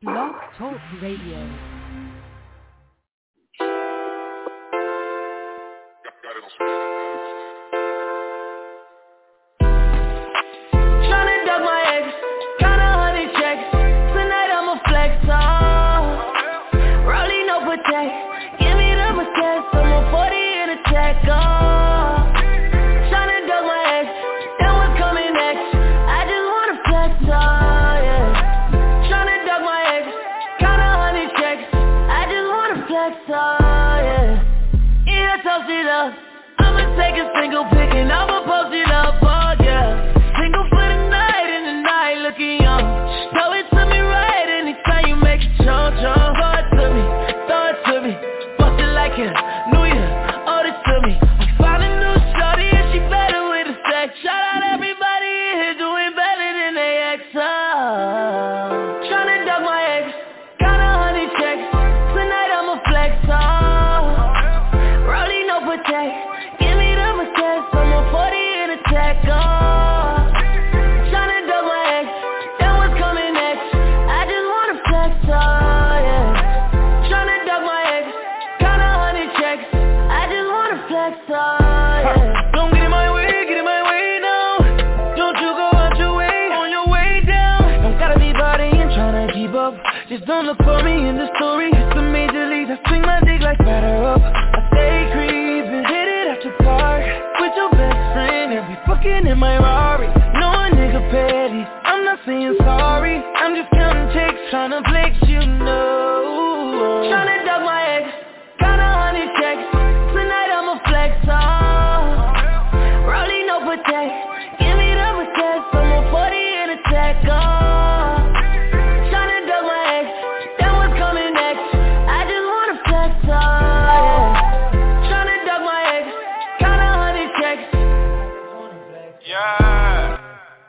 Blog Talk Radio. You know. Tryna duck my ex, got a hundred checks. Tonight I'ma flex oh. off. Rolling no protect, give me the protect. I'm a 40 in a tech oh. off. Tryna duck my ex, then what's coming next? I just wanna flex off, yeah. Tryna duck my ex, got a hundred checks. Yeah.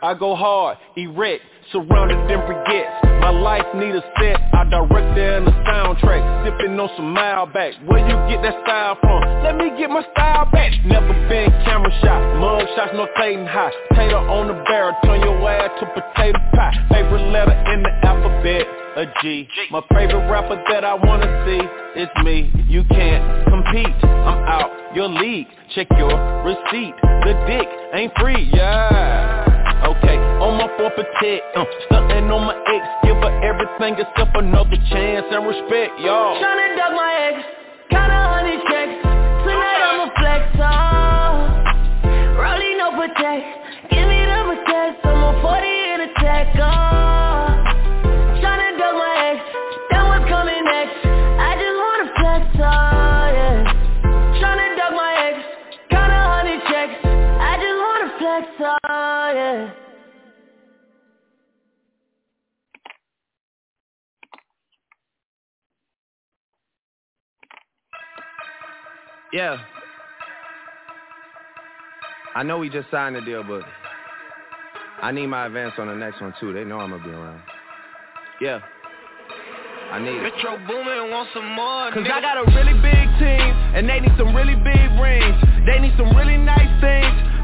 I go hard, erect, surrounded in briquettes. My life need a set, I direct it in the soundtrack. Sipping on some mile back, where you get that style from? Let me get my style back. Never been camera shot, mug shots, no Clayton high. Tater on the barrel, turn your ass to potato pie. Favorite letter in the alphabet, a G. My favorite rapper that I wanna see is me. You can't compete, I'm out your league. Check your receipt, the dick ain't free, yeah. Okay, on my four protect, uh, stuntin' on my ex, give her everything except another chance and respect, y'all. Tryna duck my ex, got a hundred checks. Tonight I'ma flex off. Yeah. Yeah. I know we just signed the deal, but I need my advance on the next one too. They know I'm gonna be around. Yeah. I need it. Metro Boomin want some more. Cause I got a really big team, and they need some really big rings. They need some really nice things.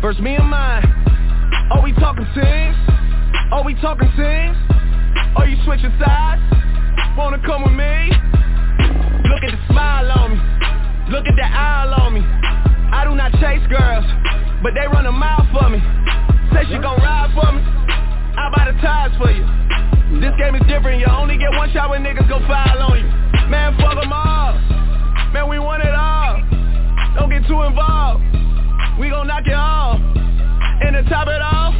versus me and mine. Are we talking teams? Are we talking teams? Are you switching sides? Wanna come with me? Look at the smile on me. Look at the eye on me. I do not chase girls, but they run a mile for me. Say she gon' ride for me. I buy the tires for you. This game is different. You only get one shot when niggas go foul on you. Man, fuck them all. Man, we want it all. Don't get too involved. We gon' knock it off. And to top it off,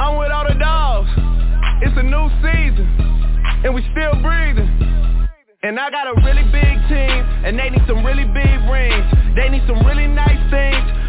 I'm with all the dogs. It's a new season, and we still breathing. And I got a really big team, and they need some really big rings. They need some really nice things.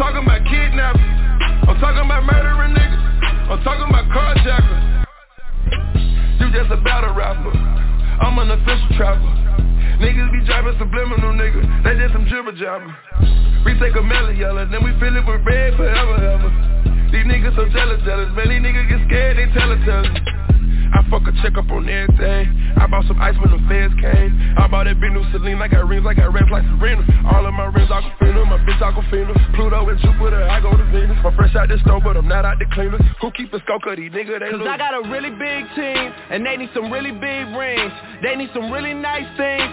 Talking about kidnappers. I'm talking about murdering niggas. I'm talking about carjackers. You just a battle rapper. I'm an official trapper. Niggas be driving subliminal niggas, they did some jibber jabber. We take a melon yellow, then we fill it with red forever ever. These niggas so jealous, jealous, man, these niggas get scared, they tell it, tell it. I fuck a check up on everything. I bought some ice when the feds came. I bought that big new Celine. I got rings, I got rings like Serena. All of my rings Aquafina, my bitch Aquafina. Pluto and Jupiter, I go to Venus. I'm fresh out the stove, but I'm not out the cleaners. Who keep a scope of these niggas? They Cause lose. I got a really big team, and they need some really big rings. They need some really nice things.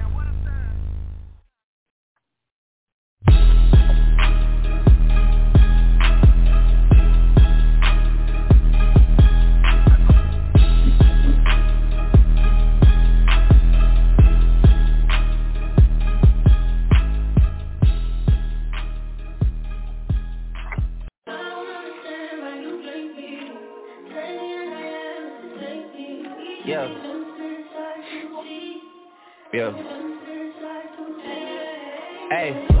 Yeah. Yeah. Hey.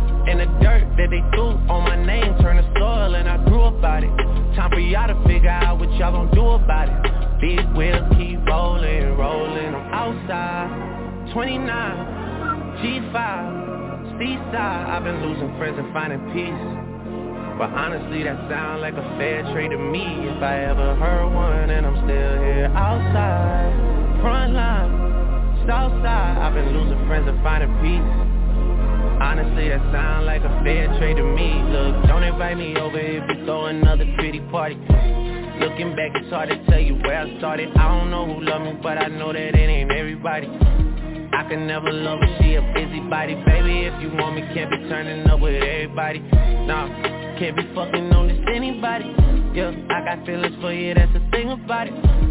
and the dirt that they threw on my name turned to soil and I grew about it. Time for y'all to figure out what y'all gon' do about it. Big wheels keep rolling, rolling, I'm outside. 29, G5, Seaside. I've been losing friends and finding peace. But honestly that sound like a fair trade to me. If I ever heard one and I'm still here outside. Front line, south side I've been losing friends and finding peace Honestly, that sound like a fair trade to me. Look, don't invite me over if you throw another pretty party. Looking back, it's hard to tell you where I started. I don't know who love me, but I know that it ain't everybody. I can never love her, she a busybody. Baby, if you want me, can't be turning up with everybody. Nah, can't be fucking on this anybody. Yeah, I got feelings for you, that's the thing about it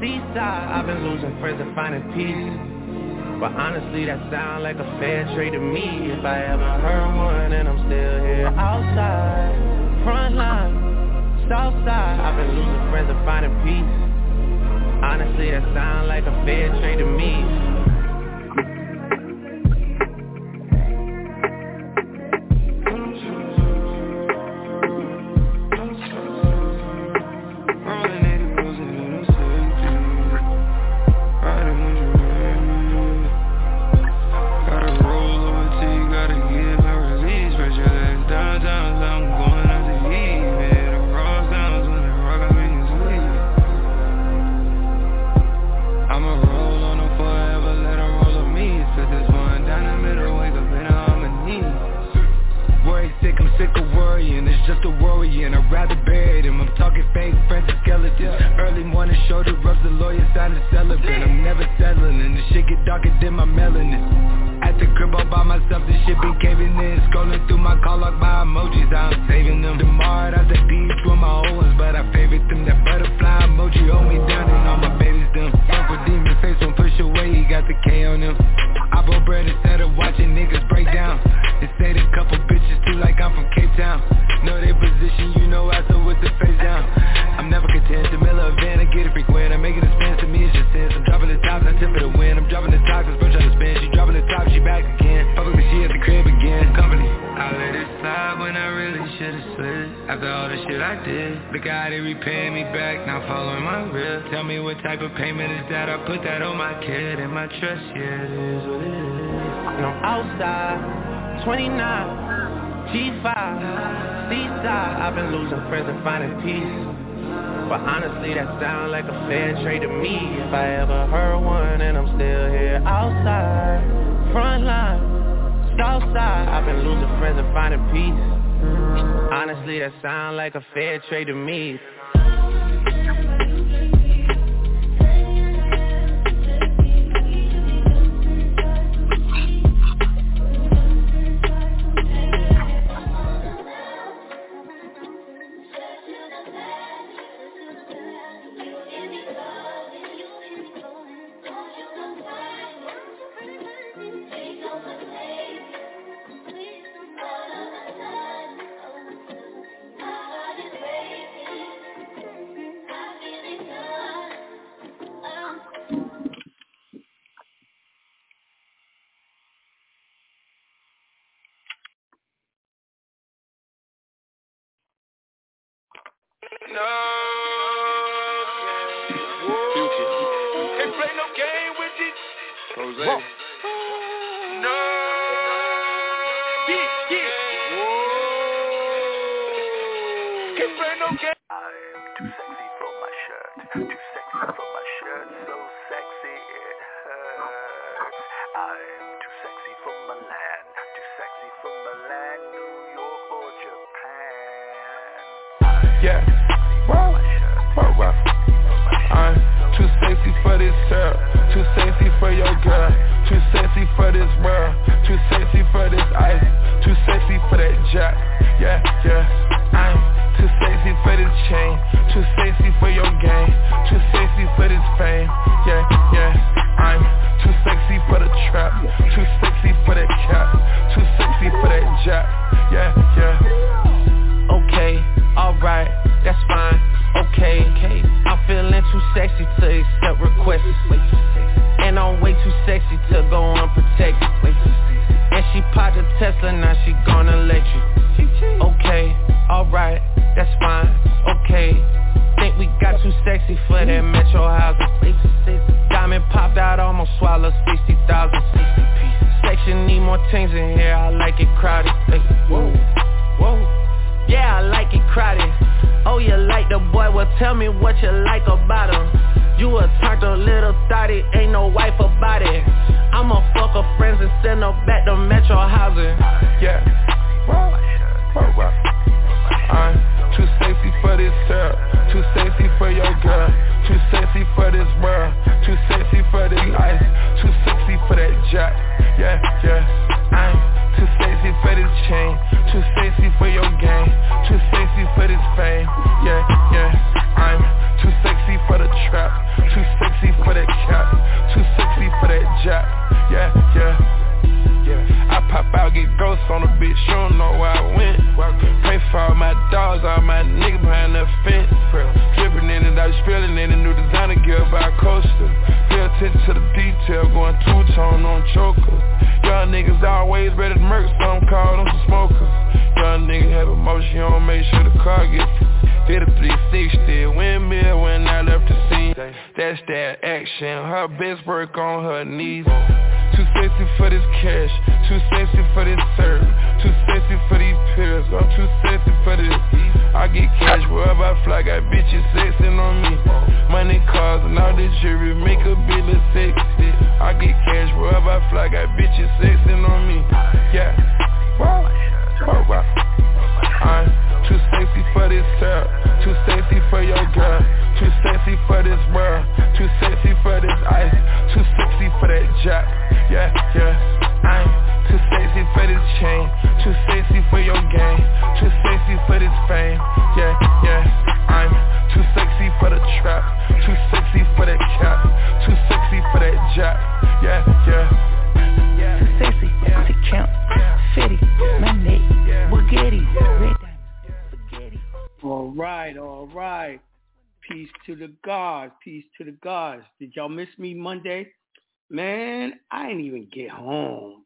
Seaside I've been losing friends and finding peace. But honestly, that sound like a fair trade to me. If I ever heard one and I'm still here outside Front line, south side I've been losing friends and finding peace. Honestly, that sound like a fair trade to me I trust, yeah, it is what it is. And I'm outside, 29, G5, Seaside. I've been losing friends and finding peace. But honestly, that sounds like a fair trade to me. If I ever heard one and I'm still here outside, front line, south side. I've been losing friends and finding peace. Honestly, that sounds like a fair trade to me. niggas always better than murk, some call them some smokers. Young nigga have emotion, on make sure the car gets Hit a 360, windmill when I left the scene. That's that action, her best work on her knees. Too sexy for this cash, too sexy for this serve, too sexy for these pills, I'm too sexy for this. I get cash wherever I fly, got bitches sexing on me. Money, cars, and all this jewelry make a bitch look sexy. I get cash wherever I fly, got bitches sexing on me. Yeah, whoa, whoa, whoa, I'm too sexy for this girl, too sexy for your girl, too sexy for this world, too sexy for this ice, too sexy for that jack. Yeah, yeah, I'm too sexy for this chain. Too sexy for your game. Too sexy for this fame. Yeah, yeah. I'm too sexy for the trap. Too sexy for that cap. Too sexy for that jap Yeah, yeah. Too sexy too camp, fitty, my neck, Bugatti, red diamond, All right, all right. Peace to the gods. Peace to the gods. Did y'all miss me Monday? Man, I didn't even get home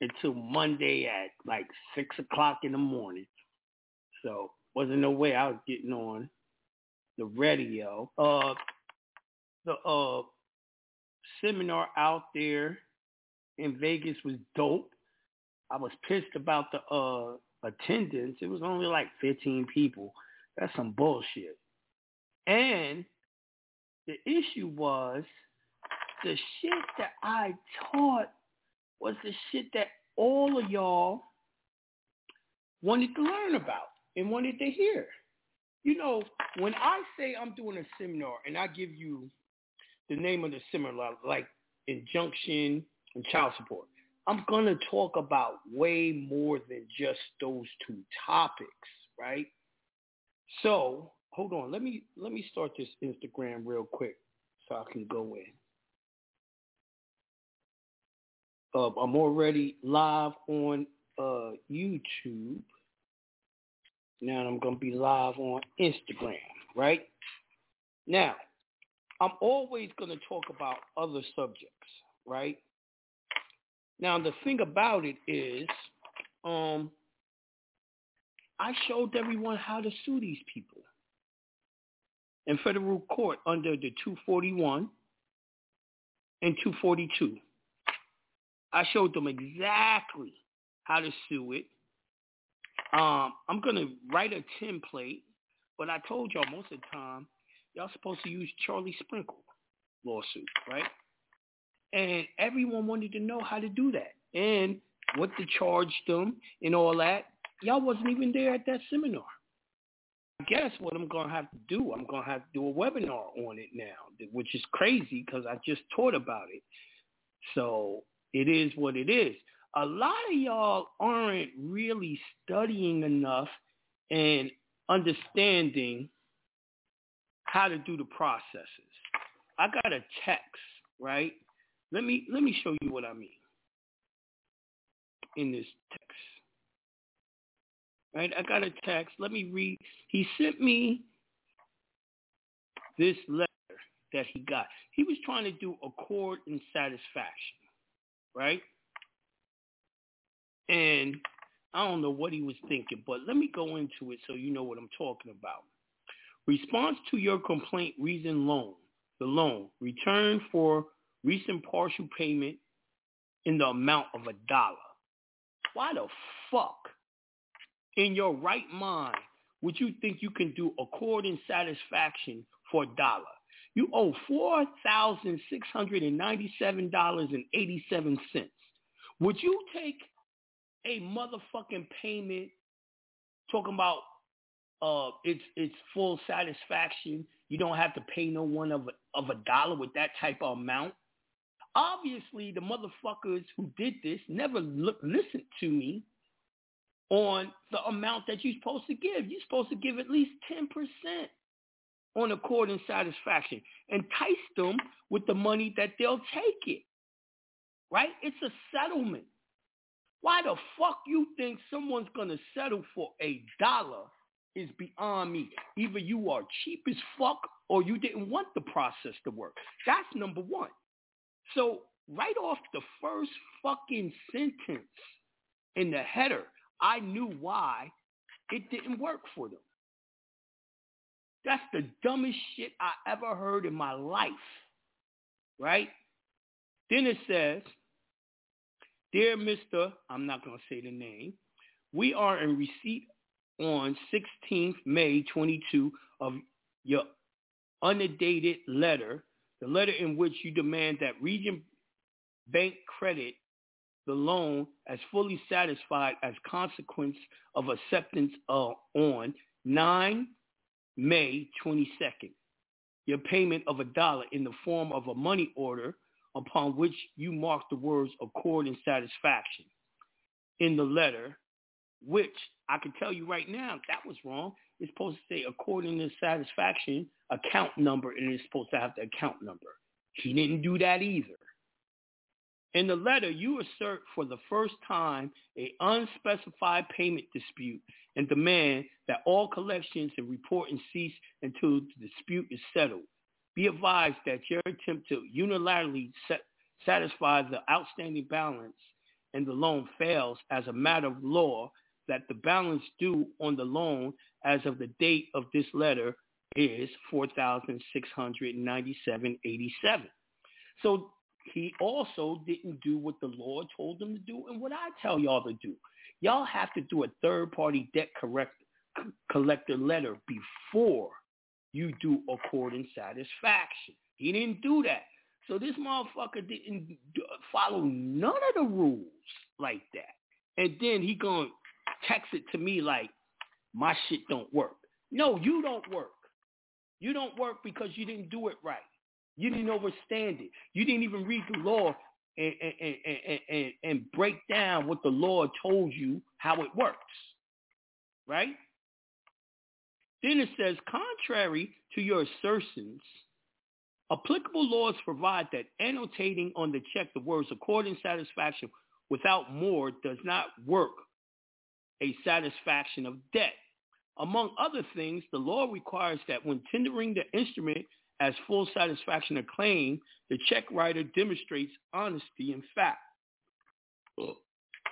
until Monday at like six o'clock in the morning. So wasn't no way I was getting on the radio. Uh, the uh, seminar out there in Vegas was dope. I was pissed about the uh, attendance. It was only like 15 people. That's some bullshit. And the issue was the shit that I taught was the shit that all of y'all wanted to learn about and wanted to hear. You know, when I say I'm doing a seminar and I give you the name of the seminar, like injunction and child support, I'm going to talk about way more than just those two topics, right? So hold on. Let me let me start this Instagram real quick so I can go in. Uh, I'm already live on uh, YouTube. Now I'm going to be live on Instagram, right? Now, I'm always going to talk about other subjects, right? Now, the thing about it is, um, I showed everyone how to sue these people in federal court under the 241 and 242. I showed them exactly how to sue it. Um, I'm going to write a template, but I told y'all most of the time, y'all supposed to use Charlie Sprinkle lawsuit, right? And everyone wanted to know how to do that and what to charge them and all that. Y'all wasn't even there at that seminar. I guess what I'm going to have to do, I'm going to have to do a webinar on it now, which is crazy because I just taught about it. So it is what it is. A lot of y'all aren't really studying enough and understanding how to do the processes. I got a text, right? Let me let me show you what I mean in this text. Right? I got a text. Let me read. He sent me this letter that he got. He was trying to do accord and satisfaction right? And I don't know what he was thinking, but let me go into it so you know what I'm talking about. Response to your complaint reason loan. The loan. Return for recent partial payment in the amount of a dollar. Why the fuck in your right mind would you think you can do accord and satisfaction for a dollar? You owe $4,697.87. Would you take a motherfucking payment talking about uh it's it's full satisfaction. You don't have to pay no one of a, of a dollar with that type of amount. Obviously, the motherfuckers who did this never listened to me on the amount that you're supposed to give. You're supposed to give at least 10% on accord and satisfaction. Entice them with the money that they'll take it. Right? It's a settlement. Why the fuck you think someone's going to settle for a dollar is beyond me. Either you are cheap as fuck or you didn't want the process to work. That's number one. So right off the first fucking sentence in the header, I knew why it didn't work for them. That's the dumbest shit I ever heard in my life. Right? Then it says, Dear Mr. I'm not going to say the name. We are in receipt on 16th May 22 of your undated letter, the letter in which you demand that Region Bank credit the loan as fully satisfied as consequence of acceptance uh, on 9 May 22nd. Your payment of a dollar in the form of a money order upon which you mark the words accord and satisfaction in the letter, which I can tell you right now, that was wrong. It's supposed to say according to satisfaction, account number, and it's supposed to have the account number. He didn't do that either. In the letter, you assert for the first time a unspecified payment dispute and demand that all collections and reporting cease until the dispute is settled. Be advised that your attempt to unilaterally set, satisfy the outstanding balance and the loan fails as a matter of law that the balance due on the loan as of the date of this letter is 4,697.87. So he also didn't do what the Lord told him to do and what I tell y'all to do. Y'all have to do a third-party debt correct, collector letter before you do accord and satisfaction. He didn't do that. So this motherfucker didn't follow none of the rules like that. And then he going to text it to me like, my shit don't work. No, you don't work. You don't work because you didn't do it right. You didn't understand it. You didn't even read the law and, and, and, and, and break down what the law told you how it works. Right? Then it says, contrary to your assertions, applicable laws provide that annotating on the check the words according satisfaction without more does not work a satisfaction of debt. Among other things, the law requires that when tendering the instrument as full satisfaction of claim, the check writer demonstrates honesty in fact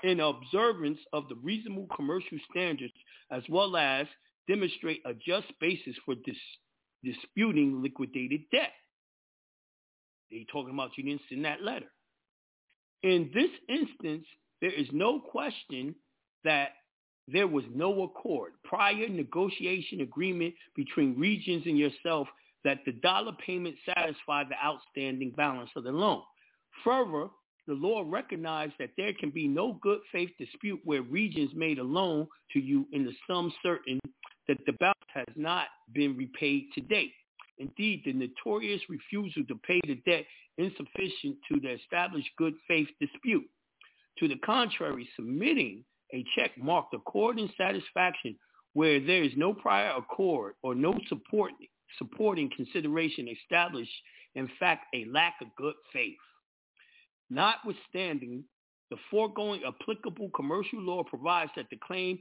in observance of the reasonable commercial standards as well as demonstrate a just basis for dis- disputing liquidated debt. They talking about you didn't send that letter. In this instance, there is no question that there was no accord, prior negotiation agreement between regions and yourself that the dollar payment satisfied the outstanding balance of the loan. Further, the law recognized that there can be no good faith dispute where regions made a loan to you in the sum certain that the balance has not been repaid to date. Indeed, the notorious refusal to pay the debt insufficient to the established good faith dispute. To the contrary, submitting a check marked accord and satisfaction where there is no prior accord or no support, supporting consideration established, in fact, a lack of good faith. Notwithstanding, the foregoing applicable commercial law provides that the claim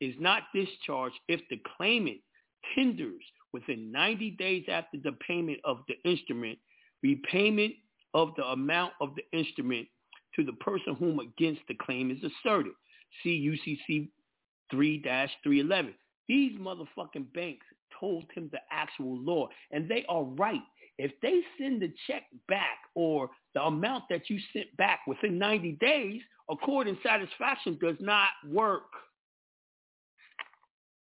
is not discharged if the claimant tenders within 90 days after the payment of the instrument, repayment of the amount of the instrument to the person whom against the claim is asserted. See UCC 3-311. These motherfucking banks told him the actual law, and they are right. If they send the check back or the amount that you sent back within 90 days, accord and satisfaction does not work.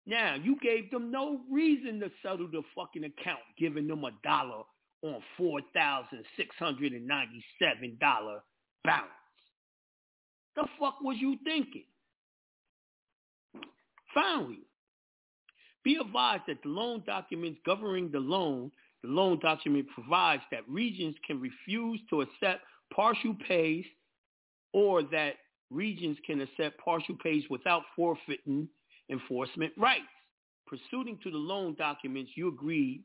Now, you gave them no reason to settle the fucking account, giving them a dollar on $4,697 balance. The fuck was you thinking? Finally, be advised that the loan documents governing the loan, the loan document provides that regions can refuse to accept partial pays or that regions can accept partial pays without forfeiting enforcement rights. Pursuing to the loan documents, you agreed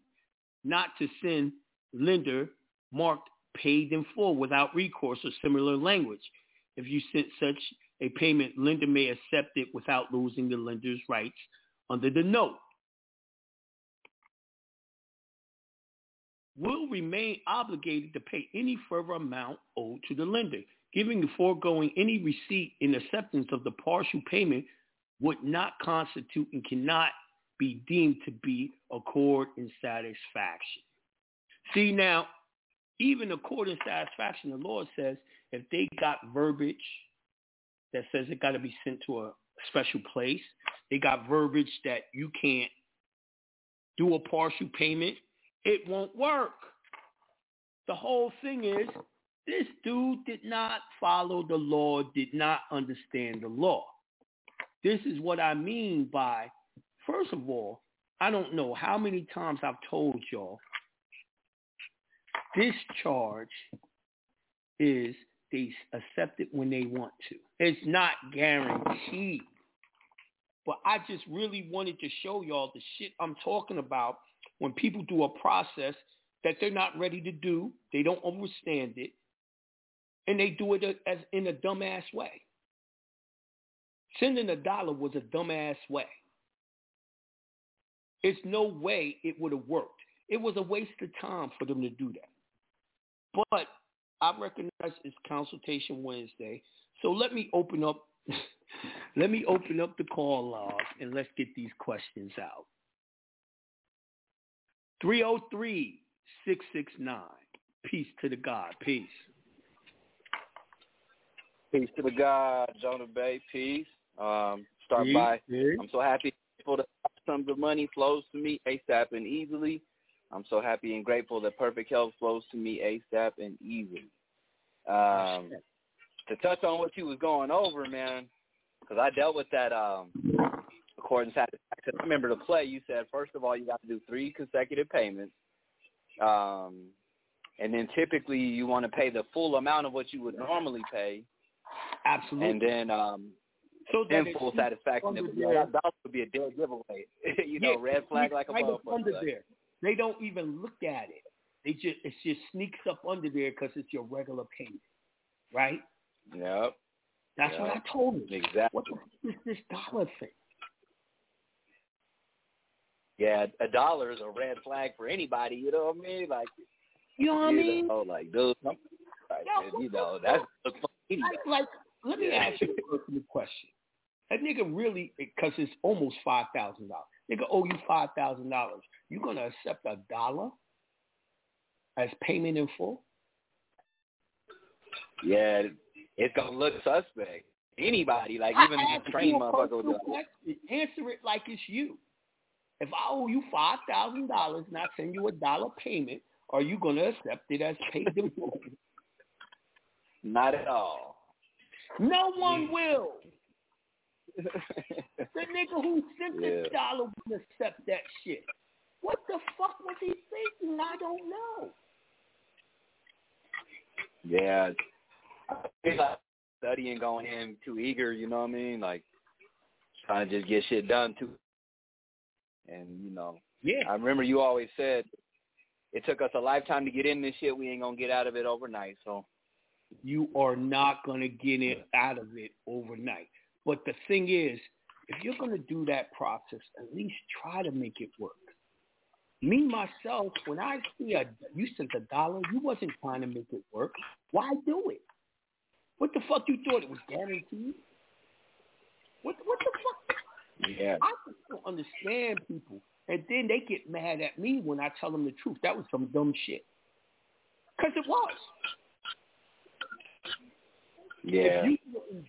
not to send lender marked paid in full without recourse or similar language. If you sent such a payment, lender may accept it without losing the lender's rights under the note. Will remain obligated to pay any further amount owed to the lender. Giving the foregoing any receipt in acceptance of the partial payment would not constitute and cannot be deemed to be accord and satisfaction. See now, even accord and satisfaction, the law says if they got verbiage that says it got to be sent to a special place, they got verbiage that you can't do a partial payment, it won't work. The whole thing is this dude did not follow the law, did not understand the law. This is what I mean by, first of all, I don't know how many times I've told y'all this charge is they accept it when they want to. It's not guaranteed. But I just really wanted to show y'all the shit I'm talking about when people do a process that they're not ready to do, they don't understand it, and they do it as in a dumbass way. Sending a dollar was a dumbass way. It's no way it would have worked. It was a waste of time for them to do that. But I recognize it's consultation Wednesday. So let me open up Let me open up the call log and let's get these questions out. 303 669. Peace to the God. Peace. Peace to the God, Jonah Bey. Peace. Um, start Peace, by, peace. I'm so happy for the sums of money flows to me ASAP and easily. I'm so happy and grateful that perfect health flows to me ASAP and easily. Um, to touch on what you was going over, man, because I dealt with that um, according to I remember the play. You said first of all you got to do three consecutive payments, um, and then typically you want to pay the full amount of what you would normally pay, Absolutely. and then um, so then full satisfaction. It would there. that would be a dead giveaway. you know, Yeah, red flag like a motherfucker. under Like, there. They don't even look at it. They just it just sneaks up under there because it's your regular payment, right? Yep, That's what I told him. exactly. What the fuck is this dollar thing? Yeah, a dollar is a red flag for anybody. You know what I mean? Like, You know what I you mean? know, like, dude, like, you know, that's. Like, like, let me Yeah. ask you a personal question. That nigga really, because it's almost five thousand dollars. Nigga owe you five thousand dollars. You gonna accept a dollar as payment in full? Yeah, it's gonna look suspect. Anybody, like even a asked trained you a motherfucker, would be personal like, question. Answer it like it's you. If I owe you five thousand dollars and I send you a dollar payment, are you gonna accept it as paid in full? not at all. No one mm. will. The nigga who sent the Yeah. dollar would accept that shit. What the fuck was he thinking? I don't know. yeah, I feel like studying going in too eager. You know what I mean? Like trying to just get shit done too. And you know, Yeah. I remember you always said it took us a lifetime to get in this shit. We ain't gonna get out of it overnight. So You are not gonna get it out of it overnight. But the thing is, if you're gonna do that process, at least try to make it work. Me myself, when I see a you sent a dollar, you wasn't trying to make it work. Why do it? What the fuck you thought it was guaranteed? What what the fuck? Yeah, I just don't understand people. And then they get mad at me when I tell them the truth. That was some dumb shit. Because it was. yeah, you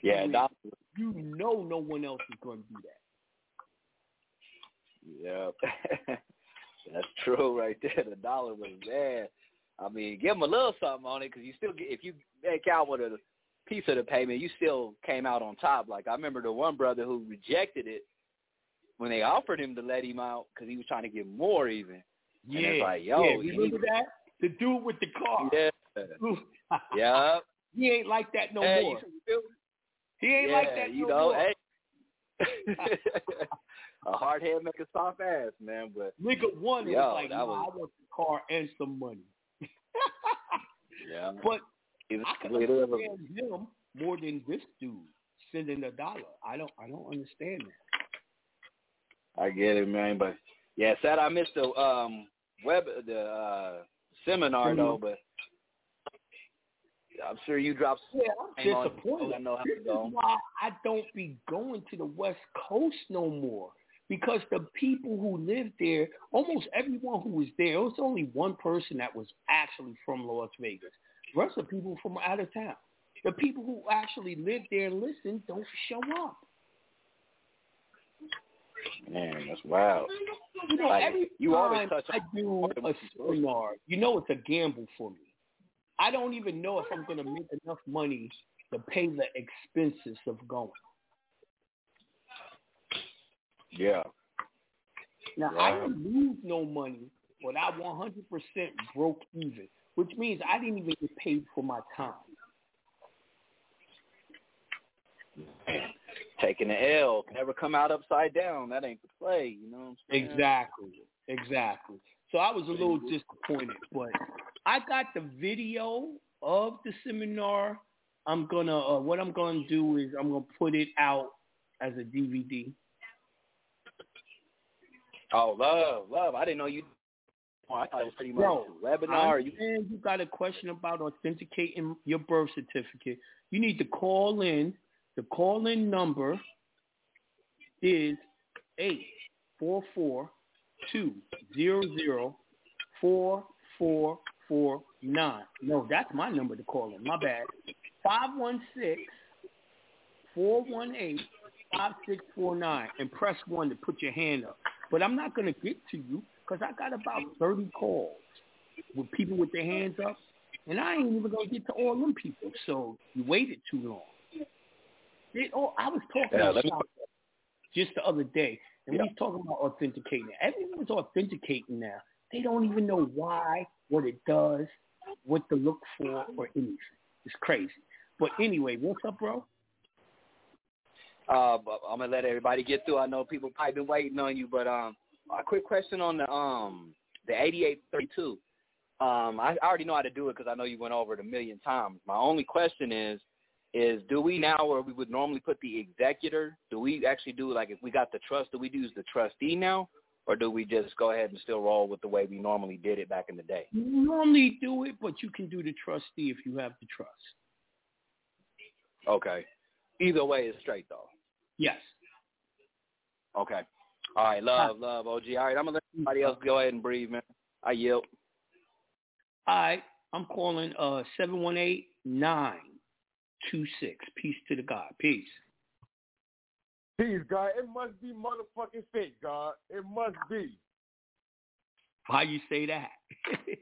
yeah. it, you know no one else is going to do that. yeah, that's true right there. The dollar was there. I mean, give them a little something on it because you still get if you make out with a piece of the payment, you still came out on top. Like I remember the one brother who rejected it when they offered him to let him out because he was trying to get more even. And it's like, yo, yeah, remember that? The dude with the car. Yeah, yeah. he ain't like that no hey, more. He ain't yeah, like that you no know, more. hey. a hard head make a soft ass, man. But Nigga one was Yo, like, that nah, was- I want the car and some money. yeah, But I can understand him more than this dude sending a dollar. I don't I don't understand that. I get it, man. But yeah, sad I missed the um web the uh seminar though. But I'm sure you dropped. Yeah, I'm disappointed. I know how This to go. is why I don't be going to the West Coast no more. Because the people who lived there, almost everyone who was there, it was only one person that was actually from Las Vegas. The rest of the people from out of town. The people who actually lived there and listened don't show up. Man, that's wild. You know, Like, every you always touch I do a seminar, you know it's a gamble for me. I don't even know if I'm going to make enough money to pay the expenses of going. Yeah. Now I didn't lose no money, but I 100% broke even, which means I didn't even get paid for my time. Man, taking the L, never come out upside down. That ain't the play, you know what I'm saying? Exactly, exactly. So I was a little disappointed, but I got the video of the seminar. I'm gonna uh, what I'm gonna do is I'm gonna put it out as a DVD. Oh, love, love. I didn't know you. Oh, I thought it was pretty much Bro, a webinar. You, you got a question about authenticating your birth certificate. You need to call in. The call in number is eight four four two zero zero four four four nine. No, that's my number to call in. My bad. Five one six four one eight five six four nine and press one to put your hand up. But I'm not gonna get to you because I got about thirty calls with people with their hands up, and I ain't even gonna get to all them people. So you waited too long. It, oh, I was talking Yeah, about me- just the other day, and Yeah. we was talking about authenticating. Everyone's authenticating now. They don't even know why, what it does, what to look for, or anything. It's crazy. But anyway, what's up, bro? Uh, but I'm gonna let everybody get through. I know people probably been waiting on you, but um, a quick question on the um the 8832. Um, I, I already know how to do it because I know you went over it a million times. My only question is, is do we now, where we would normally put the executor, do we actually do like if we got the trust, do we use the trustee now, or do we just go ahead and still roll with the way we normally did it back in the day? You normally do it, but you can do the trustee if you have the trust. Okay. Either way is straight though. Yes. Okay. All right, love, love, OG. All right, I'm gonna let somebody else go ahead and breathe, man. I yield. All right. I'm calling uh seven one eight nine two six. Peace to the God. Peace. Peace, God. It must be motherfucking fake, God. It must be. Why you say that?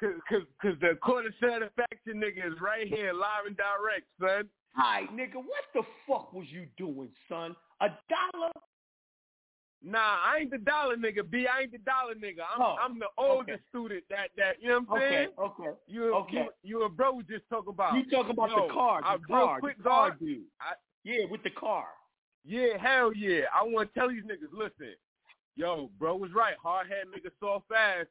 Cause, cause, cause the quarter satisfaction nigga is right here, live and direct, son. Hi, nigga. What the fuck was you doing, son? A dollar? Nah, I ain't the dollar nigga, B. I ain't the dollar nigga. I'm, Oh, I'm the oldest okay. student that, that, you know what I'm saying? Okay. You, Okay. you, you and bro just talking about. You talk about Yo, the car, I, the real quick, the car dude. I- yeah, with the car. Yeah, hell yeah. I want to tell these niggas, listen, yo, bro was right. Hard head nigga so fast.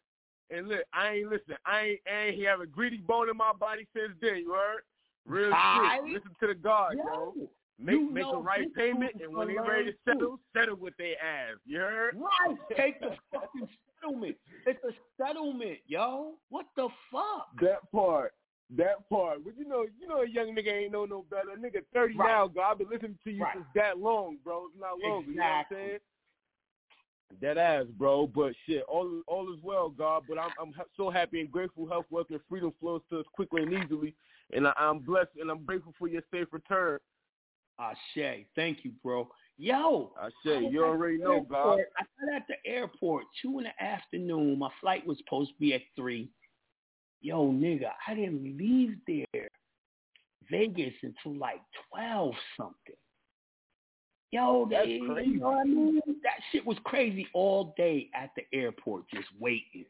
And look, I ain't listen. I ain't, I ain't have a greedy bone in my body since then. You heard? Real Aight. shit. Listen to the guard, yo. Yo, Make you make a right payment, and when they gonna ready to learn, settle, settle with their ass. You heard? Right. Take the fucking settlement. It's a settlement, yo. What the fuck? That part. That part. But you know, you know, a young nigga ain't know no better. A nigga thirty Right. now, God. I've been listening to you Right. since that long, bro. It's not long. You know what I'm Exactly. saying? That ass, bro. But shit, all all is well, God. But I'm I'm so happy and grateful. Health, wealth, and freedom flows to us quickly and easily. And I, I'm blessed and I'm grateful for your safe return. Ashe. Thank you, bro. Yo. I say, you already know, God. I got at the airport two in the afternoon. My flight was supposed to be at three. Yo, nigga, I didn't leave there Vegas until like twelve something. Yo, That's they, crazy. You know what I mean? That shit was crazy all day at the airport, just waiting.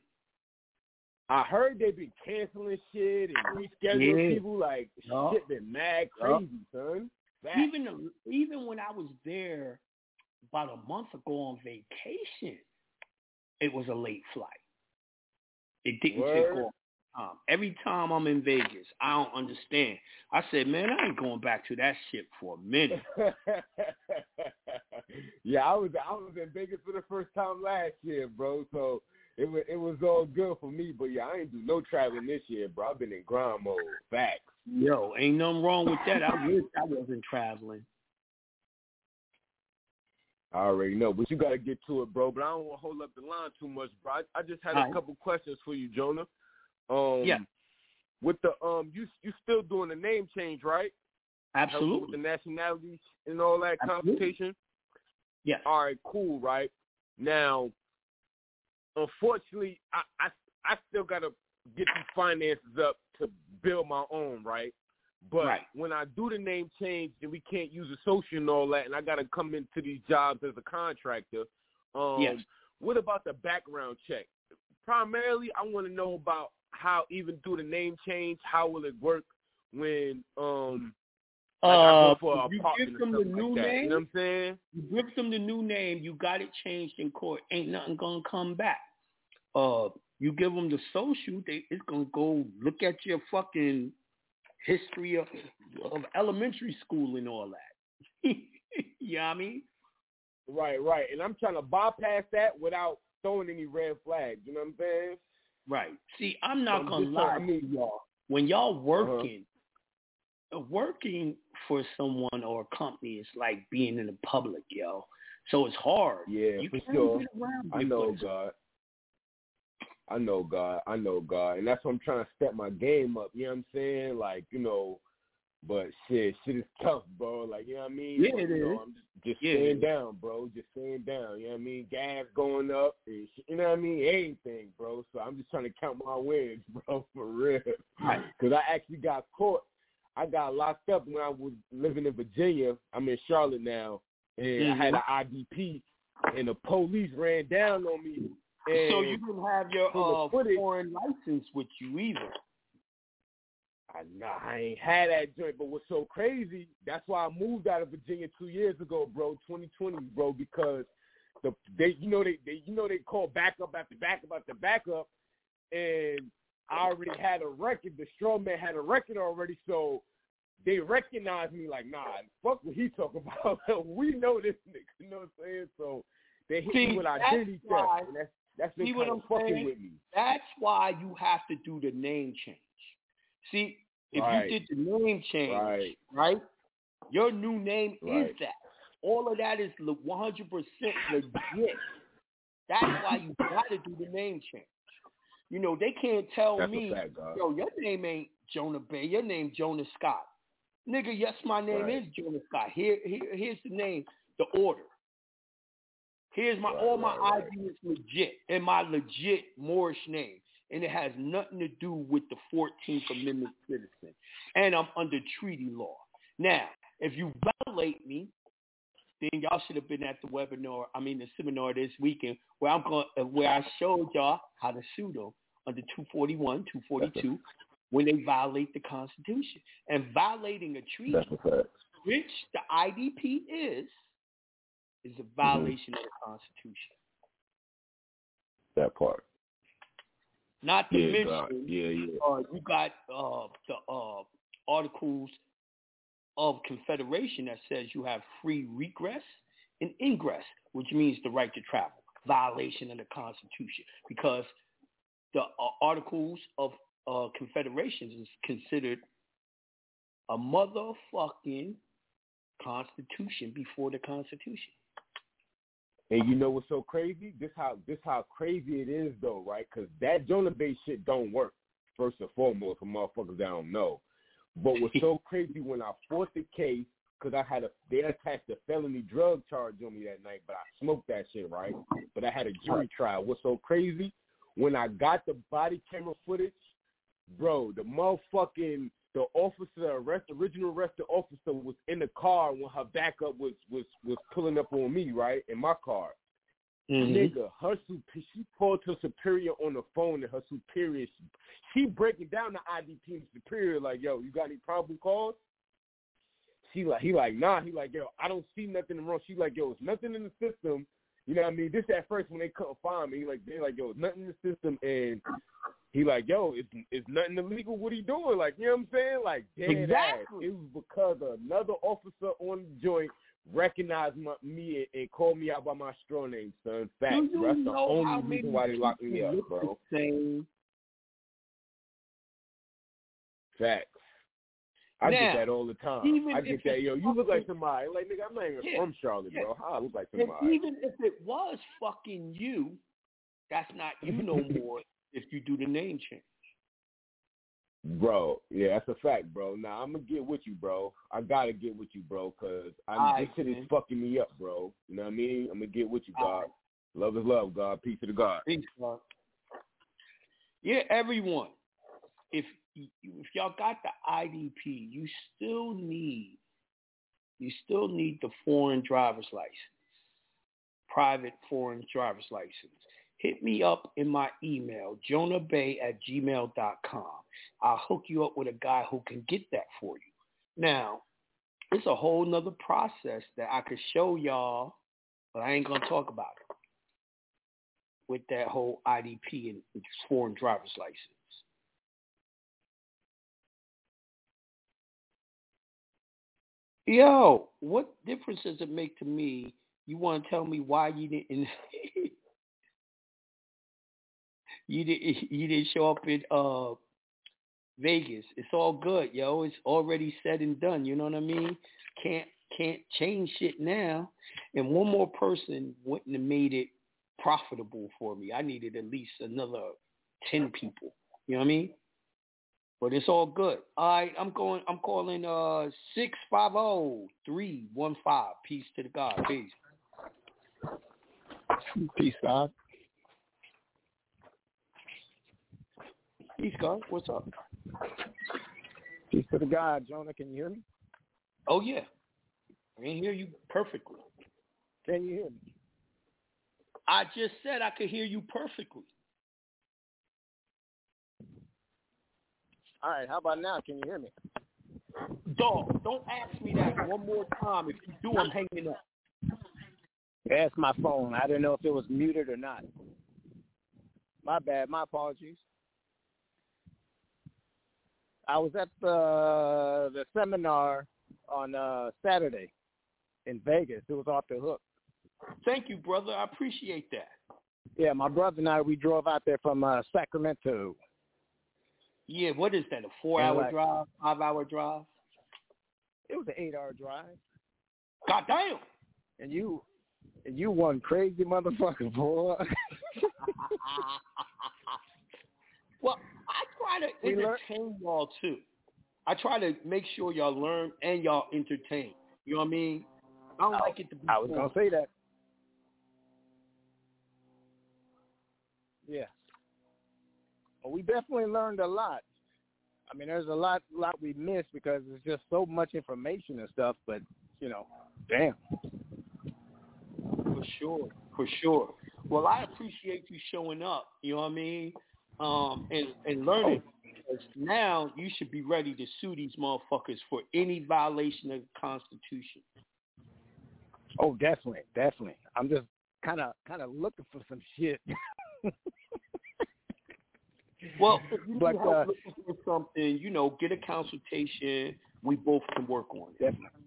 I heard they've been canceling shit and rescheduling Yeah. people. Like Yup. shit, been mad crazy, son. Facts. Even even when I was there about a month ago on vacation, it was a late flight. It didn't take off. Um, every time I'm in Vegas, I don't understand. I said, man, I ain't going back to that shit for a minute. yeah, I was I was in Vegas for the first time last year, bro. So it was it was all good for me. But yeah, I ain't do no traveling this year, bro. I've been in grind mode. Facts. Yo, ain't nothing wrong with that. I wish I wasn't traveling. I already know, but you got to get to it, bro. But I don't want to hold up the line too much, bro. I, I just had a Alright. couple questions for you, Jonah. Um, Yeah. With the um, you you still doing the name change, right? Helping With Absolutely. the nationalities and all that Absolutely. computation. Yes. All right, cool, right? Now, unfortunately, I I, I still gotta get these finances up to build my own, right? But Right. when I do the name change and we can't use a social and all that, and I gotta come into these jobs as a contractor, um, Yes. what about the background check? Primarily, I want to know about how even do the name change, how will it work when um like Uh, go for an you give them the new like name. You know what I'm saying? You give them the new name. You got it changed in court. Ain't nothing gonna come back. Uh, you give them the social. They it's gonna go look at your fucking history of, of elementary school and all that. you know what I mean? Right, right. And I'm trying to bypass that without throwing any red flags. You know what I'm saying? Right. See, I'm not I'm gonna lie I mean- y'all. When y'all uh-huh. working, working for someone or a company is like being in the public, yo. So it's hard. Yeah, you for sure. I know. God. I know God. I know God, and that's why I'm trying to step my game up. You know what I'm saying? Like you know, but shit, shit is tough, bro. Like you know what I mean? Yeah, it you know, is. I'm just, just Yeah, staying down, bro. Just staying down. You know what I mean? Gas going up, and shit, you know what I mean? Anything, bro. So I'm just trying to count my wins, bro, for real. Right. Because I actually got caught. I got locked up when I was living in Virginia. I'm in Charlotte now, and I mm-hmm. had an IDP, and the police ran down on me. And So you didn't have your uh, foreign license with you either. I nah, I ain't had that joint, but what's so crazy? That's why I moved out of Virginia two years ago, bro, 2020, bro, because the they you know they, they you know they call backup after backup after backup, and I already had a record. The straw man had a record already, so they recognized me like, nah, fuck what he talking about. we know this nigga, you know what I'm saying? So they hit See, me with identity theft, and that's that's been See what I'm fucking saying? with me. That's why you have to do the name change. See, if Right. you did the name change, Right. right, your new name Right. is that. All of that is 100% legit. That's why you got to do the name change. You know, they can't tell That's me, fact, yo, your name ain't Jonah Bey. Your name Jonah Scott. Nigga, yes, my name Right. is Jonah Scott. Here, here, here's the name, the order. Here's my Right, all my right. ID is legit and my legit Moorish name, and it has nothing to do with the Fourteenth Amendment citizen. And I'm under treaty law. Now, if you violate me, then y'all should have been at the webinar. I mean, the seminar this weekend where I'm going, uh, where I showed y'all how to sue them under 241, 242 when they violate the Constitution and violating a treaty That's a fact. which the IDP is, is a violation of the Constitution. That part. Not to Yeah, mention, God. Yeah, yeah. uh, you got uh, the uh, articles of Confederation that says you have free regress and ingress, which means the right to travel. Violation of the Constitution because the uh, articles of uh, Confederations is considered a motherfucking constitution before the Constitution. And you know what's so crazy? This how this how crazy it is though, right? Because that Jonah Bey shit don't work. First and foremost, for motherfuckers that don't know. But what's so crazy when I fought the case, because I had a they attached a felony drug charge on me that night, but I smoked that shit right. But I had a jury trial. What's so crazy? When I got the body camera footage, bro, the motherfucking the officer, arrest original arrested officer was in the car when her backup was was was pulling up on me, right, in my car. Mm-hmm. Nigga, her she called her superior on the phone, and her superior she, she breaking down the IDP and superior like, yo, you got any problem cause? She like he like nah. He like yo, I don't see nothing wrong. She like yo, it's nothing in the system. You know what I mean? This at first when they couldn't find me, like they like yo, it's nothing in the system, and he like yo, it's it's nothing illegal. What he doing? Like you know what I'm saying? Like dead Exactly. ass. It was because another officer on the joint recognized my, me and, and called me out by my straw name, son. Facts. Do you bro. That's the only reason why they locked me up, bro. same? Facts. I Now, get that all the time. I get that. Yo, you look like somebody. Like nigga, I'm not even Yeah, from Charlotte, yeah. bro. How I look like And somebody? even if it was fucking you, that's not you no more if you do the name change. Bro, yeah, that's a fact, bro. Now I'm gonna get with you, bro. I gotta get with you, bro, cause I Alright, this shit is fucking me up, bro. You know what I mean? I'm gonna get with you, God. Alright. Love is love, God. Peace to the God. Peace, God. Yeah, everyone. If if y'all got the IDP, you still need you still need the foreign driver's license, private foreign driver's license. Hit me up in my email, jonahbey at gmail.com. I'll hook you up with a guy who can get that for you. Now, it's a whole nother process that I could show y'all, but I ain't gonna talk about it with that whole IDP and foreign driver's license. Yo, what difference does it make to me? You want to tell me why you didn't you didn't you didn't show up in uh Vegas. It's all good, yo. It's already said and done. You know what I mean? Can't can't change shit now. And one more person wouldn't have made it profitable for me. I needed at least another ten people. You know what I mean? But it's all good. All right, I'm going. I'm calling uh six five zero three one five. Peace to the God. Peace. Peace, God. Peace, God. What's up? Peace to the God. Jonah, can you hear me? Oh yeah, I can hear you perfectly. Can you hear me? I just said I could hear you perfectly. All right, how about now? Can you hear me? Dog, don't ask me that one more time. If you do, I'm hanging up. That's my phone. I didn't know if it was muted or not. My bad. My apologies. I was at the the seminar on uh Saturday in Vegas. It was off the hook. Thank you, brother. I appreciate that. Yeah, my brother and I we drove out there from uh Sacramento. Yeah, what is that? A four-hour like- drive? Five-hour drive? It was an eight-hour drive, God damn! and you and you one crazy motherfucker, boy. well, I try to We learn- entertain y'all too. I try to make sure y'all learn and y'all entertain. You know what I mean? I don't like it to be. I was gonna say that. Yeah. Well, we definitely learned a lot. I mean, there's a lot, lot we missed because there's just so much information and stuff. But you know, damn. For sure, for sure. Well, I appreciate you showing up. You know what I mean? Um, and and learning. Because now you should be ready to sue these motherfuckers for any violation of the Constitution. Oh, definitely, definitely. I'm just kind of, kind of looking for some shit. Well, if you But, uh, looking for something, you know, get a consultation. We both can work on it. Definitely.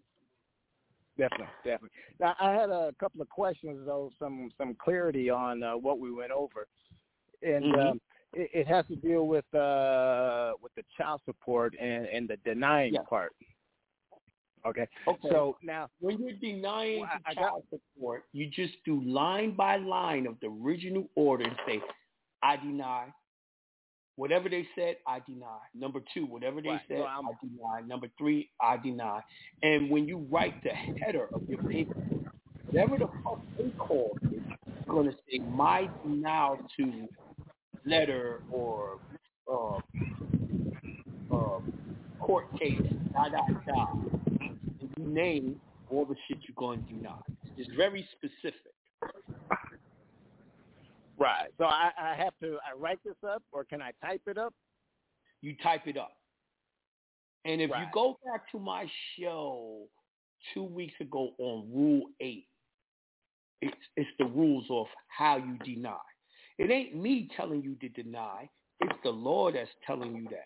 Definitely, definitely. Now, I had a couple of questions, though, some some clarity on uh, what we went over, and Mhm. um, it, it has to deal with uh, with the child support and, and the denying Yeah. part. Okay. Okay. So now, when you're denying Well, I- I got- child support, you just do line by line of the original order and say, I deny. Whatever they said, I deny. Number two, whatever they Right. said, Well, I deny. Number three, I deny. And when you write the header of your paper, whatever the fuck they call it, you're to say, my denial to letter or uh, uh, court case, da, da, da. And you name all the shit you're going to deny. It's very specific. right. So I, I have to I write this up, or can I type it up? You type it up. And if you go back to my show two weeks ago on Rule 8, it's, it's the rules of how you deny. It ain't me telling you to deny. It's the law that's telling you that.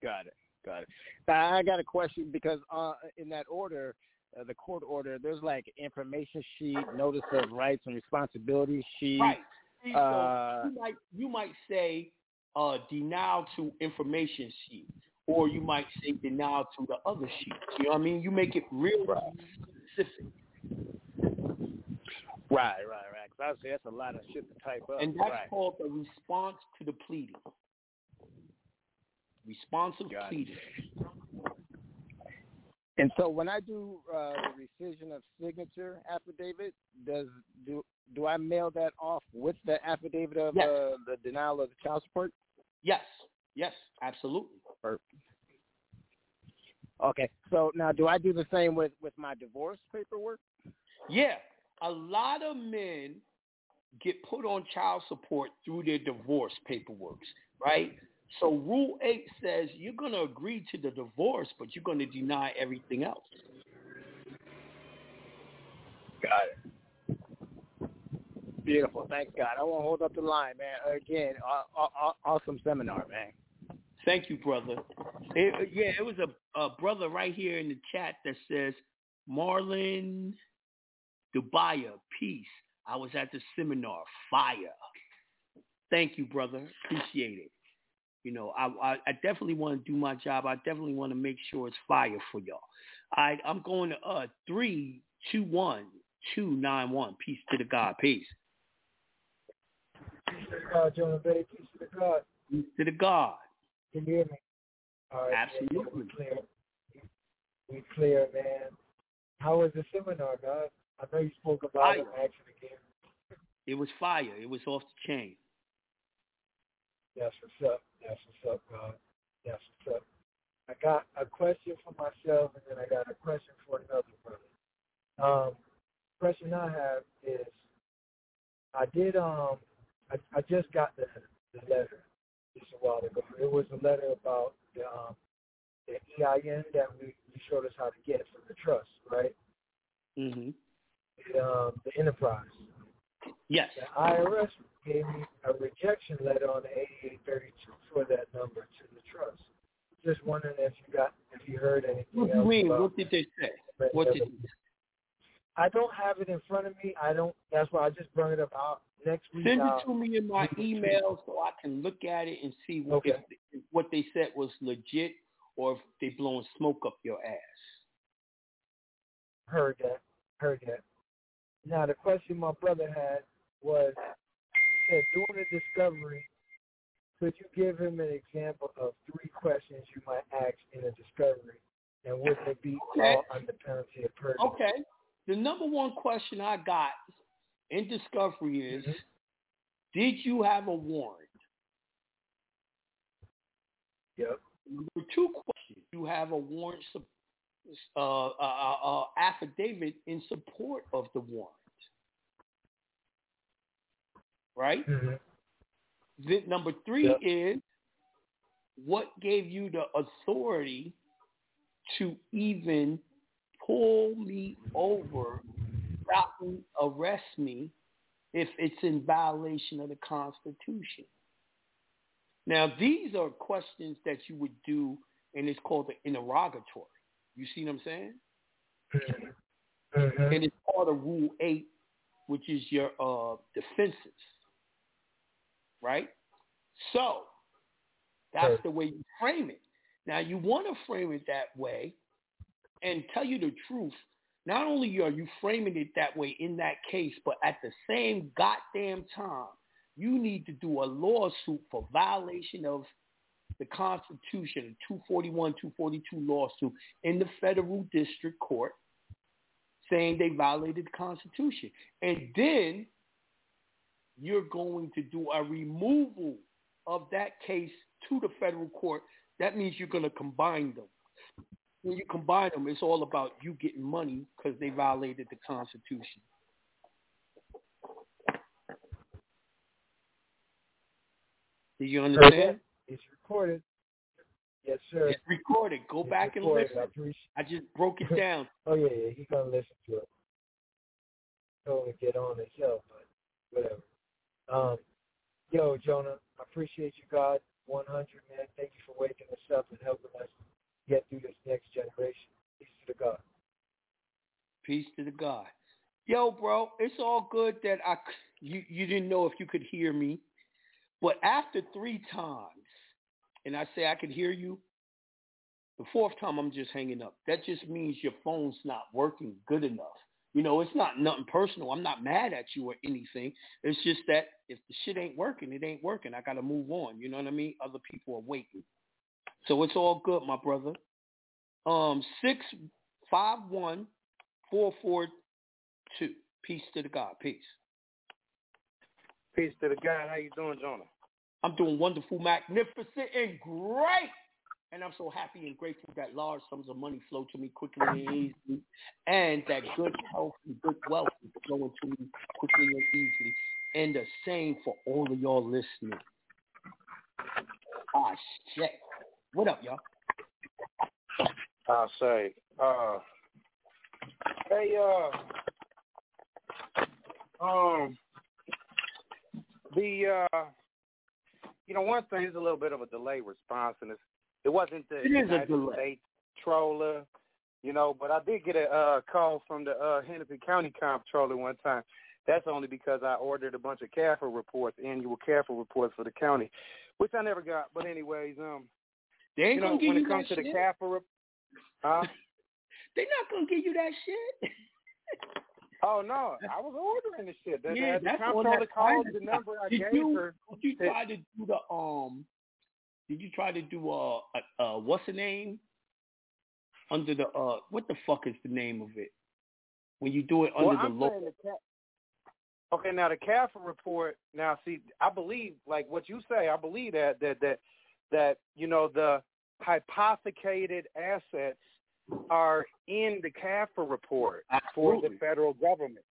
Got it. Got it. Now, I got a question because uh, in that order, uh, the court order, there's like information sheet, notice of rights and responsibilities sheet. Right. See, so Uh, you might you might say uh, denial to information sheet, or you might say denial to the other sheet. You know what I mean? You make it real specific, Right, right, right. Because I say that's a lot of shit to type up. and that's right. called a response to the pleading. Responsive Got it. pleading. And so when I do uh, the rescission of signature affidavit, does do do I mail that off with the affidavit of Yes. uh, the denial of the child support? Yes, yes, absolutely. Okay. So now, do I do the same with with my divorce paperwork? Yeah, a lot of men get put on child support through their divorce paperwork, right? So Rule 8 says you're going to agree to the divorce, but you're going to deny everything else. Got it. Beautiful. Thank God. I won't hold up the line, man. Again, aw- aw- aw- awesome seminar, man. Thank you, brother. It, yeah, it was a, a brother right here in the chat that says, Marlon Dubaya, peace. I was at the seminar. Fire. Thank you, brother. Appreciate it. You know, I, I, I definitely want to do my job. I definitely want to make sure it's fire for y'all. All right, I'm going to uh three, two, one, two, nine, one. Peace to the God. Peace. Peace to the God, Jonah Bey. Peace to the God. Peace to the God. Can you hear me? All right. Absolutely. Yeah, we clear. We clear, man. How was the seminar, God? I know you spoke about Fire. it. Action again. It was fire. It was off the chain. That's what's up. That's what's up, God. That's what's up. I got a question for myself, and then I got a question for another brother. Um, question I have is, I did um, I, I just got the the letter just a while ago. It was a letter about the um, the EIN that we you showed us how to get from the trust, right? Mm-hmm. The, um, the enterprise. Yes. The IRS gave me a rejection letter on the 8832 for that number to the trust. Just wondering if you got, if you heard anything What do else you mean? What did they say? What did they say? I don't have it in front of me. I don't. That's why I just brought it up. Out next week. Send I'll- it to me in my email so I can look at it and see what, Okay. if what they said was legit or if they blowing smoke up your ass. Heard that. Heard that. Now the question my brother had was, he said during the discovery, could you give him an example of three questions you might ask in a discovery, and would they be Okay. all under penalty of perjury? Okay. The number one question I got in discovery is, Mm-hmm. did you have a warrant? Yep. Number two question, you have a warrant, uh, uh, uh, uh, affidavit in support of the warrant, right? Mm-hmm. The, number three Yep. is what gave you the authority to even pull me over, stop me, arrest me if it's in violation of the Constitution? Now, these are questions that you would do, and it's called the interrogatory. You see what I'm saying? Mm-hmm. And it's part of Rule 8, which is your uh, defenses. Right? So, that's the way you frame it. Now, you want to frame it that way and tell you the truth. Not only are you framing it that way in that case, but at the same goddamn time, you need to do a lawsuit for violation of the Constitution, a 241, 242 lawsuit in the federal district court saying they violated the Constitution. And then you're going to do a removal of that case to the federal court. That means you're going to combine them. When you combine them, it's all about you getting money because they violated the Constitution. Do you understand? It's recorded. Yes, sir. It's recorded. Go It's back and listen. I. I just broke it down. Oh yeah, yeah. He's gonna listen to it. Told him to get on himself, but whatever. Um, yo, Jonah, I appreciate you, God, 100, man. Thank you for waking us up and helping us get through this next generation. Peace to the God. Peace to the God. Yo, bro, it's all good that I you you didn't know if you could hear me, but after three times, and I say I could hear you, the fourth time I'm just hanging up. That just means your phone's not working good enough. You know, it's not nothing personal. I'm not mad at you or anything. It's just that if the shit ain't working, it ain't working. I got to move on. You know what I mean? Other people are waiting. So it's all good, my brother. Um, six five one four four two. Peace to the God. Peace. Peace to the God. How you doing, Jonah? I'm doing wonderful, magnificent, and great. And I'm so happy and grateful that large sums of money flow to me quickly and easily, and that good health and good wealth is flowing to me quickly and easily. And the same for all of y'all listening. Ah, shit. What up, y'all? I'll say. Uh, hey, uh, um, the uh, you know, one thing is a little bit of a delayed response, and it's, it wasn't the It United. States troller, you know, but I did get a uh, call from the uh, Hennepin County comptroller one time. that's only because I ordered a bunch of CAFR reports, annual CAFR reports for the county, which I never got. But anyways, um, They ain't you know, gonna give when you it comes to the shit. CAFR, rep- huh? They not gonna give you that shit. Oh no, I was ordering the shit. The, yeah, the, that's the comptroller that called the number I did gave you, her. Did you try to do the um? Did you try to do uh, uh, uh what's the name? Under the uh, what the fuck is the name of it? When you do it under well, the I'm the ca- Okay, now the CAFR report. Now, see, I believe, like what you say, I believe that that that that you know the hypothecated assets are in the CAFR report for the federal government,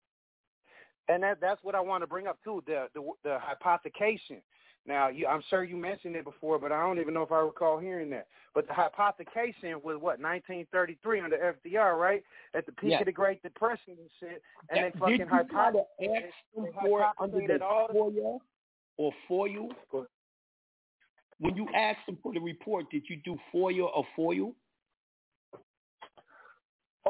and that that's what I want to bring up too. The the, the hypothecation. Now, you, I'm sure you mentioned it before, but I don't even know if I recall hearing that. But the hypothecation was what 1933 under FDR, right? At the peak Yeah. of the Great Depression and shit, and Yeah, they fucking did you try to hypothecated. ask them for it under the all the FOIA or for you. When you asked them for the report, did you do FOIA or FOIL?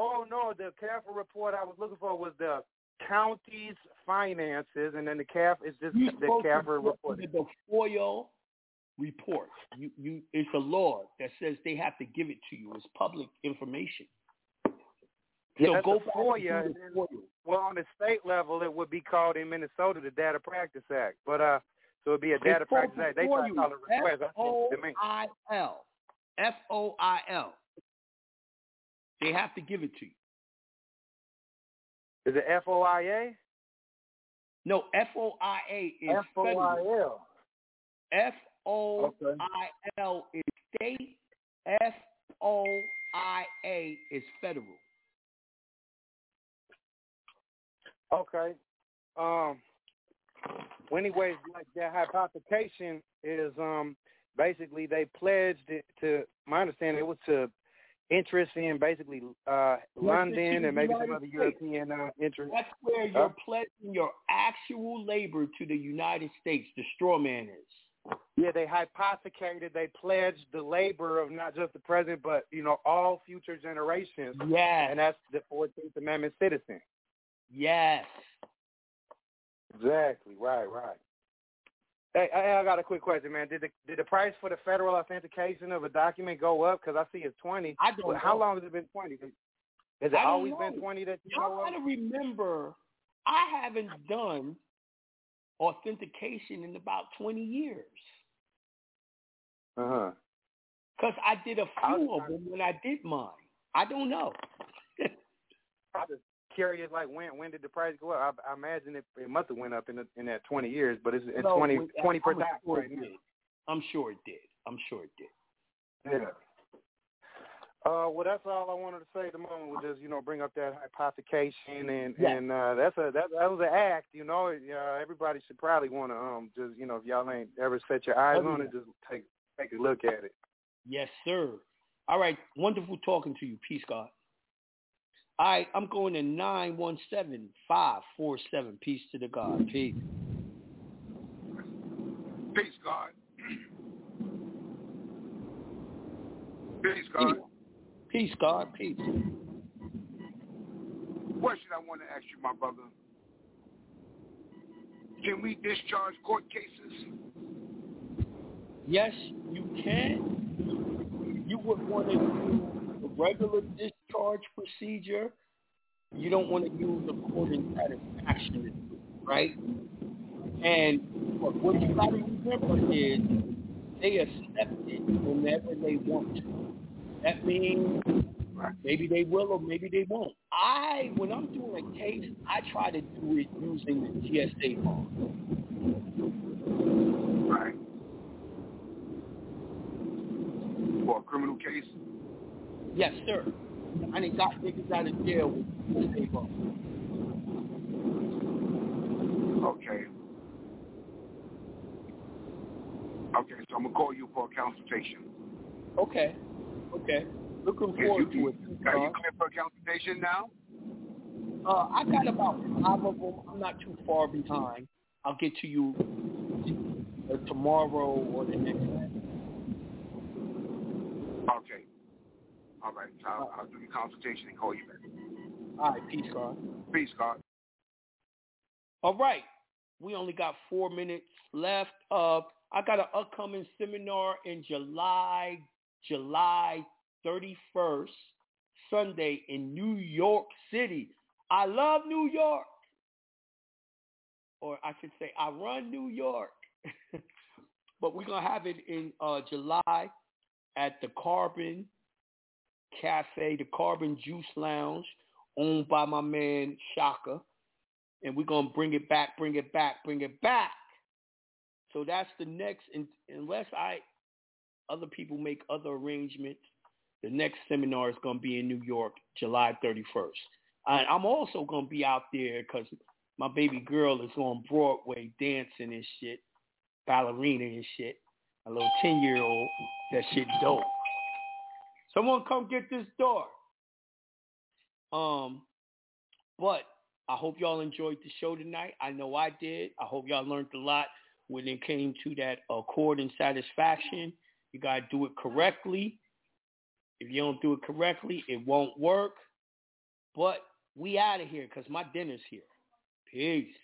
Oh no, the CAFR report I was looking for was the county's finances, and then the CAF is just You the CAFR report. the FOIL report. You, you, it's a law that says they have to give it to you. It's public information. Yeah, so that's go FOIA, and then- Well, on the state level, it would be called in Minnesota the Data Practice Act, but uh, so it'd be a Data Practice Act. They try to call it request. I think it means- F-O-I-L. F-O-I-L. They have to give it to you. Is it FOIA? No, F-O-I-A is federal. FOIL. F-O-I-L is state. F-O-I-A is federal. Okay. Um. Well, anyways, like that hypothecation is um basically they pledged it to. My understanding it was to interest in basically uh London and maybe some other European uh, interest. That's where you're pledging your actual labor to the United States. The straw man is. Yeah, they hypothecated. They pledged the labor of not just the president, but you know all future generations. Yes. And that's the Fourteenth Amendment citizen. Yes. Exactly. Right. Right. Hey, I got a quick question, man. Did the did the price for the federal authentication of a document go up? Because I see it's twenty. I don't But How long has it been twenty? Has it I always know. been twenty that you Y'all know gotta remember, I haven't done authentication in about 20 years. Uh huh. Because I did a few of them when I did mine. I don't know. I'm just curious, like when when did the price go up? I, I imagine it, it must have went up in the, in that twenty years, but it's, it's No, twenty twenty per I'm document sure right it now. did. I'm sure it did. I'm sure it did. Yeah. Uh, well, that's all I wanted to say at the moment. Was just you know bring up that hypothecation and Yeah. and uh, that's a that that was an act. You know, uh, everybody should probably want to um just you know if y'all ain't ever set your eyes Oh, on it, just take take a look at it. Yes, sir. All right. Wonderful talking to you. Peace, God. All right. I'm going to 917 547. Peace to the God. Peace. Peace, God. Peace, God. Peace, God. Peace. Question I want to ask you, my brother. Can we discharge court cases? Yes, you can. You would want to the regular discharge procedure. You don't want to use the accord and satisfaction, right? And what what you got to remember is they accept it whenever they want to. That means maybe they will or maybe they won't. I, when I'm doing a case, I try to do it using the GSA law. Right. For a criminal case? Yes, sir. I done got niggas out of jail with law. Okay. Okay, so I'm gonna call you for a consultation. Okay. Okay. Looking forward you, to it. Are you clear for a consultation now? Uh, I got about five of them. I'm not too far behind. I'll get to you uh, tomorrow or the next day. Okay. All right. So I'll, I'll do the consultation and call you back. All right. Peace, God. Peace, God. All right. We only got four minutes left. Uh, I got an upcoming seminar in July, July 31st, Sunday in New York City. I love New York. Or I should say, I run New York. but we're going to have it in uh, July at the Carbon Cafe, the Carbon Juice Lounge, owned by my man Shaka. And we're going to bring it back, bring it back, bring it back. So that's the next, unless I, other people make other arrangements, the next seminar is going to be in New York, July 31st. And I'm also going to be out there because my baby girl is on Broadway dancing and shit, ballerina and shit. A little 10-year-old, that shit dope. Someone come get this door. Um, but I hope y'all enjoyed the show tonight. I know I did. I hope y'all learned a lot when it came to that accord and satisfaction. You got to do it correctly. If you don't do it correctly, it won't work. But we out of here because my dinner's here. Peace.